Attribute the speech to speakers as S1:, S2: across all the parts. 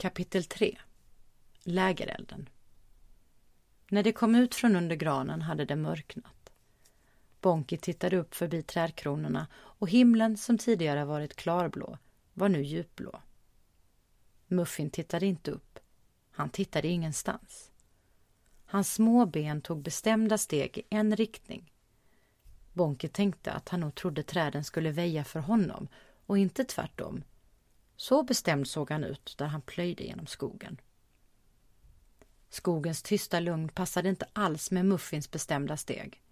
S1: Kapitel 3 Lägerelden När de kom ut från under granen hade det mörknat. Bonki tittade upp förbi trädkronorna och himlen som tidigare varit klarblå var nu djupblå. Muffin tittade inte upp. Han tittade ingenstans. Hans små ben tog bestämda steg i en riktning. Bonke tänkte att han nog trodde träden skulle väja för honom och inte tvärtom. Så bestämd såg han ut där han plöjde genom skogen. Skogens tysta lugn passade inte alls med Muffins bestämda steg.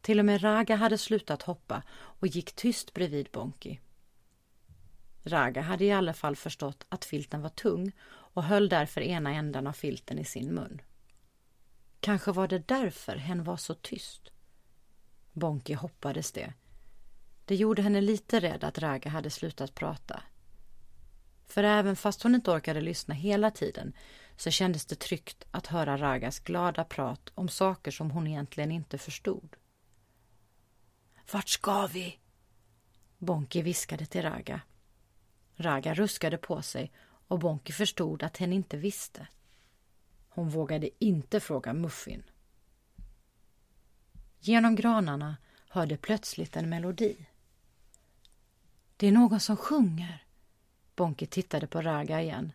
S1: Till och med Raga hade slutat hoppa och gick tyst bredvid Bonki. Raga hade i alla fall förstått att filten var tung och höll därför ena änden av filten i sin mun. Kanske var det därför hen var så tyst. Bonki hoppades det. Det gjorde henne lite rädd att Raga hade slutat prata. För även fast hon inte orkade lyssna hela tiden så kändes det tryggt att höra Ragas glada prat om saker som hon egentligen inte förstod. Vart ska vi? Bonki viskade till Raga. Raga ruskade på sig och Bonki förstod att hen inte visste. Hon vågade inte fråga Muffin. Genom granarna hörde plötsligt en melodi. Det är någon som sjunger. Bonke tittade på Raga igen.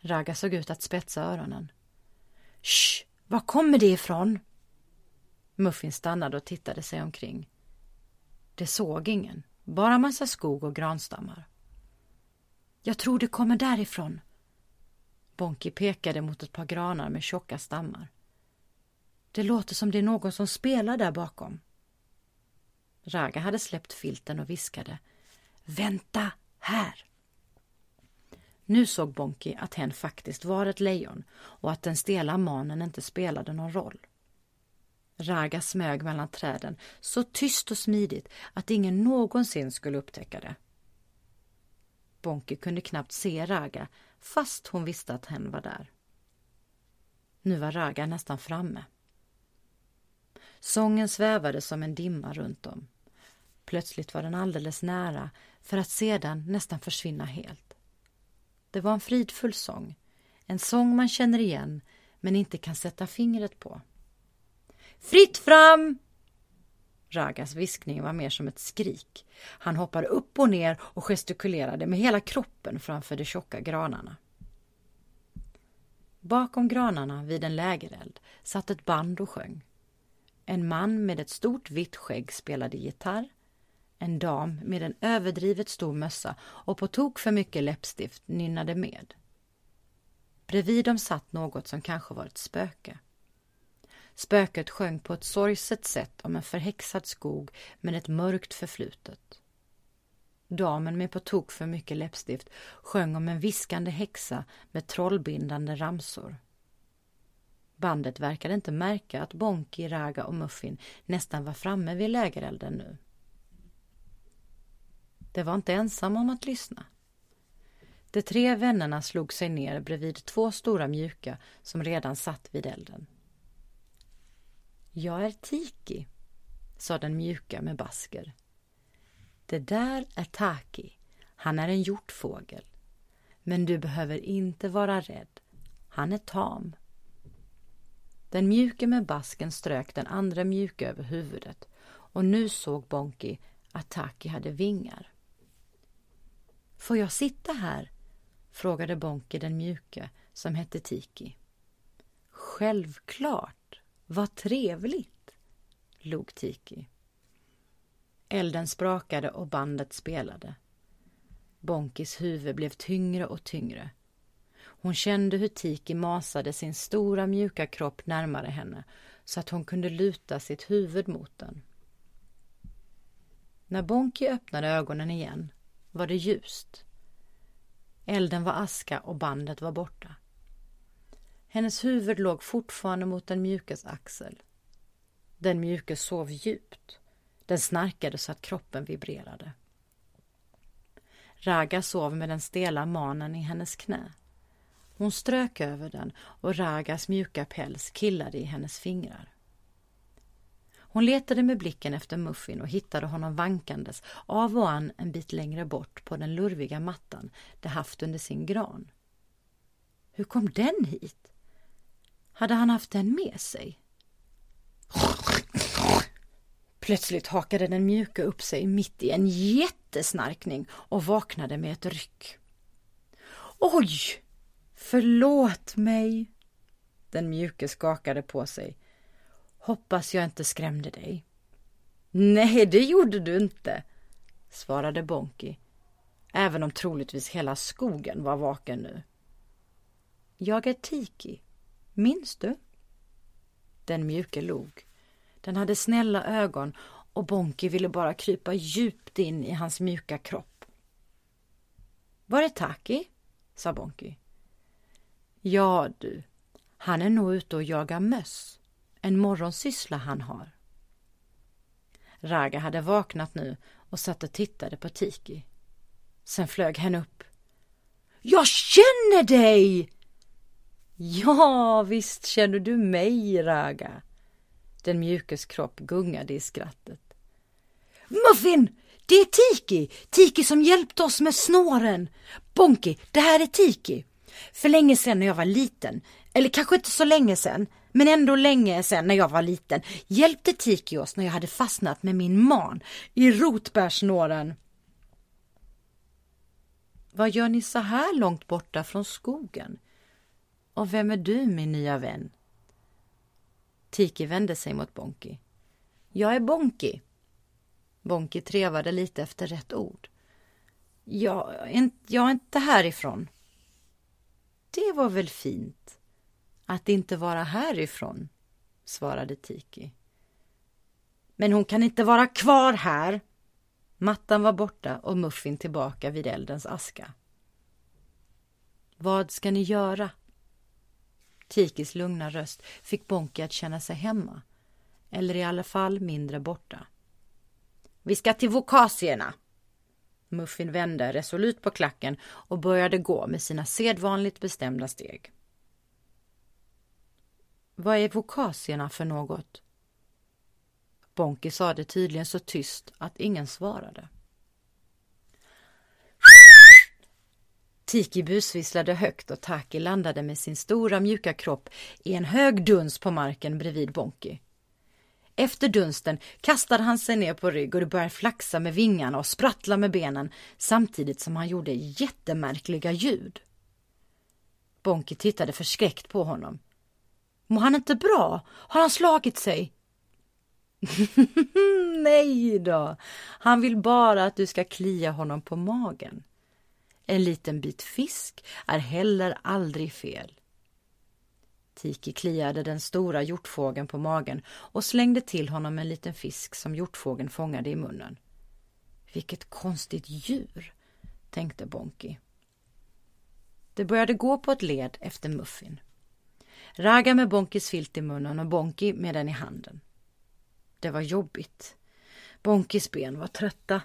S1: Raga såg ut att spetsa öronen. Shh! Var kommer det ifrån? Muffin stannade och tittade sig omkring. Det såg ingen, bara massa skog och granstammar. Jag tror det kommer därifrån. Bonke pekade mot ett par granar med tjocka stammar. Det låter som det är någon som spelar där bakom. Raga hade släppt filten och viskade. Vänta här! Nu såg Bonki att hen faktiskt var ett lejon och att den stela manen inte spelade någon roll. Raga smög mellan träden så tyst och smidigt att ingen någonsin skulle upptäcka det. Bonki kunde knappt se Raga fast hon visste att hen var där. Nu var Raga nästan framme. Sången svävade som en dimma runt om. Plötsligt var den alldeles nära för att sedan nästan försvinna helt. Det var en fridfull sång, en sång man känner igen men inte kan sätta fingret på. Fritt fram! Ragas viskning var mer som ett skrik. Han hoppade upp och ner och gestikulerade med hela kroppen framför de tjocka granarna. Bakom granarna vid en lägereld satt ett band och sjöng. En man med ett stort vitt skägg spelade gitarr. En dam med en överdrivet stor mössa och på tok för mycket läppstift nynnade med. Bredvid dem satt något som kanske var ett spöke. Spöket sjöng på ett sorgset sätt om en förhäxad skog med ett mörkt förflutet. Damen med på tok för mycket läppstift sjöng om en viskande häxa med trollbindande ramsor. Bandet verkade inte märka att Bonki, Raga och Muffin nästan var framme vid lägerelden nu. Det var inte ensam om att lyssna. De tre vännerna slog sig ner bredvid två stora mjuka som redan satt vid elden. Jag är Tiki, sa den mjuka med basker. Det där är Taki. Han är en hjortfågel. Men du behöver inte vara rädd. Han är tam. Den mjuke med basken strök den andra mjuka över huvudet och nu såg Bonki att Taki hade vingar. Får jag sitta här? frågade Bonki den mjuke som hette Tiki. Självklart. Vad trevligt, log Tiki. Elden sprakade och bandet spelade. Bonkis huvud blev tyngre och tyngre. Hon kände hur Tiki masade sin stora mjuka kropp närmare henne så att hon kunde luta sitt huvud mot den. När Bonki öppnade ögonen igen var det ljust. Elden var aska och bandet var borta. Hennes huvud låg fortfarande mot den mjukes axel. Den mjuke sov djupt. Den snarkade så att kroppen vibrerade. Raga sov med den stela manen i hennes knä. Hon strök över den och Ragas mjuka päls killade i hennes fingrar. Hon letade med blicken efter Muffin och hittade honom vankandes av och an en bit längre bort på den lurviga mattan de haft under sin gran. Hur kom den hit? Hade han haft den med sig? Plötsligt hakade den mjuka upp sig mitt i en jättesnarkning och vaknade med ett ryck. Oj! Förlåt mig! Den mjuke skakade på sig. Hoppas jag inte skrämde dig. Nej, det gjorde du inte, svarade Bonki, även om troligtvis hela skogen var vaken nu. Jag är Tiki. Minns du? Den mjuke log. Den hade snälla ögon och Bonki ville bara krypa djupt in i hans mjuka kropp. Var är Taki? sa Bonki. Ja du, han är nog ute och jagar möss. En morgonsyssla han har. Raga hade vaknat nu och satt och tittade på Tiki. Sen flög hen upp. Jag känner dig! Ja, visst känner du mig, Raga. Den mjukes kropp gungade i skrattet. Muffin! Det är Tiki! Tiki som hjälpte oss med snåren! Bonki, det här är Tiki! För länge sedan när jag var liten, eller kanske inte så länge sedan, men ändå länge sedan när jag var liten, hjälpte Tiki oss när jag hade fastnat med min man i rotbärsnåren. Vad gör ni så här långt borta från skogen? Och vem är du, min nya vän? Tiki vände sig mot Bonki. Jag är Bonki. Bonki trevade lite efter rätt ord. Jag, jag är inte härifrån. Det var väl fint att inte vara härifrån, svarade Tiki. Men hon kan inte vara kvar här. Mattan var borta och Muffin tillbaka vid eldens aska. Vad ska ni göra? Tikis lugna röst fick Bonki att känna sig hemma, eller i alla fall mindre borta. Vi ska till vokasierna. Muffin vände resolut på klacken och började gå med sina sedvanligt bestämda steg. Vad är vokasierna för något? Bonki sa det tydligen så tyst att ingen svarade. Tiki busvisslade högt och Taki landade med sin stora mjuka kropp i en hög duns på marken bredvid Bonki. Efter dunsten kastade han sig ner på rygg och det började flaxa med vingarna och sprattla med benen samtidigt som han gjorde jättemärkliga ljud. Bonki tittade förskräckt på honom. Mår han inte bra? Har han slagit sig? Nej då, han vill bara att du ska klia honom på magen. En liten bit fisk är heller aldrig fel. Tiki kliade den stora hjortfågeln på magen och slängde till honom en liten fisk som hjortfågeln fångade i munnen. Vilket konstigt djur, tänkte Bonki. Det började gå på ett led efter Muffin. Raga med Bonkis filt i munnen och Bonki med den i handen. Det var jobbigt. Bonkis ben var trötta.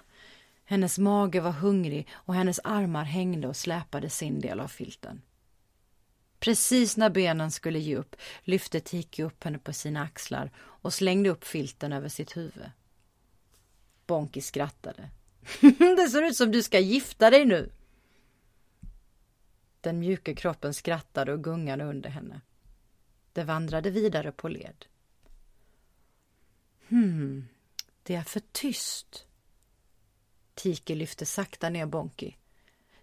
S1: Hennes mage var hungrig och hennes armar hängde och släpade sin del av filten. Precis när benen skulle ge upp lyfte Tiki upp henne på sina axlar och slängde upp filten över sitt huvud. Bonki skrattade. det ser ut som du ska gifta dig nu. Den mjuka kroppen skrattade och gungade under henne. Det vandrade vidare på led. Hmm, det är för tyst. Tiki lyfte sakta ner Bonki.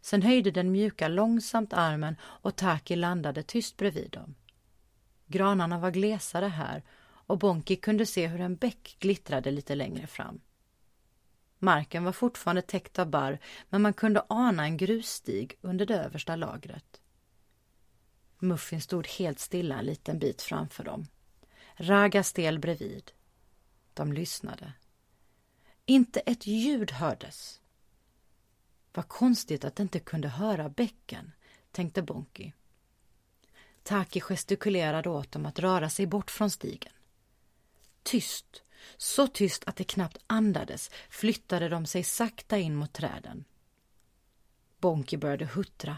S1: Sen höjde den mjuka långsamt armen och Taki landade tyst bredvid dem. Granarna var glesare här och Bonki kunde se hur en bäck glittrade lite längre fram. Marken var fortfarande täckt av barr men man kunde ana en grusstig under det översta lagret. Muffin stod helt stilla en liten bit framför dem. Raga stel bredvid. De lyssnade. Inte ett ljud hördes. Vad konstigt att de inte kunde höra bäcken, tänkte Bonki. Taki gestikulerade åt dem att röra sig bort från stigen. Tyst, så tyst att det knappt andades, flyttade de sig sakta in mot träden. Bonki började huttra.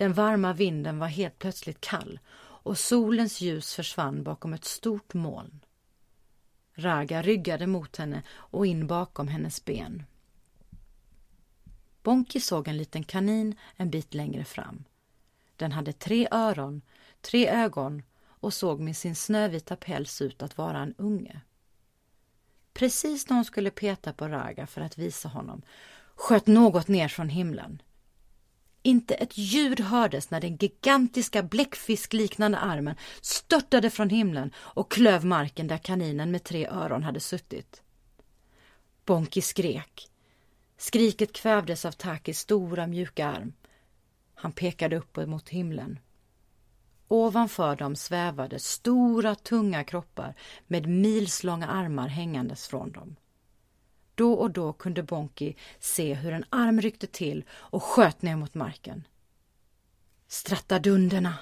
S1: Den varma vinden var helt plötsligt kall och solens ljus försvann bakom ett stort moln. Raga ryggade mot henne och in bakom hennes ben. Bonki såg en liten kanin en bit längre fram. Den hade tre öron, tre ögon och såg med sin snövita päls ut att vara en unge. Precis när hon skulle peta på Raga för att visa honom sköt något ner från himlen. Inte ett ljud hördes när den gigantiska bläckfiskliknande armen störtade från himlen och klöv marken där kaninen med tre öron hade suttit. Bonki skrek. Skriket kvävdes av Takis stora mjuka arm. Han pekade upp mot himlen. Ovanför dem svävade stora tunga kroppar med milslånga armar hängandes från dem. Då och då kunde Bonki se hur en arm ryckte till och sköt ner mot marken. Strattadunderna,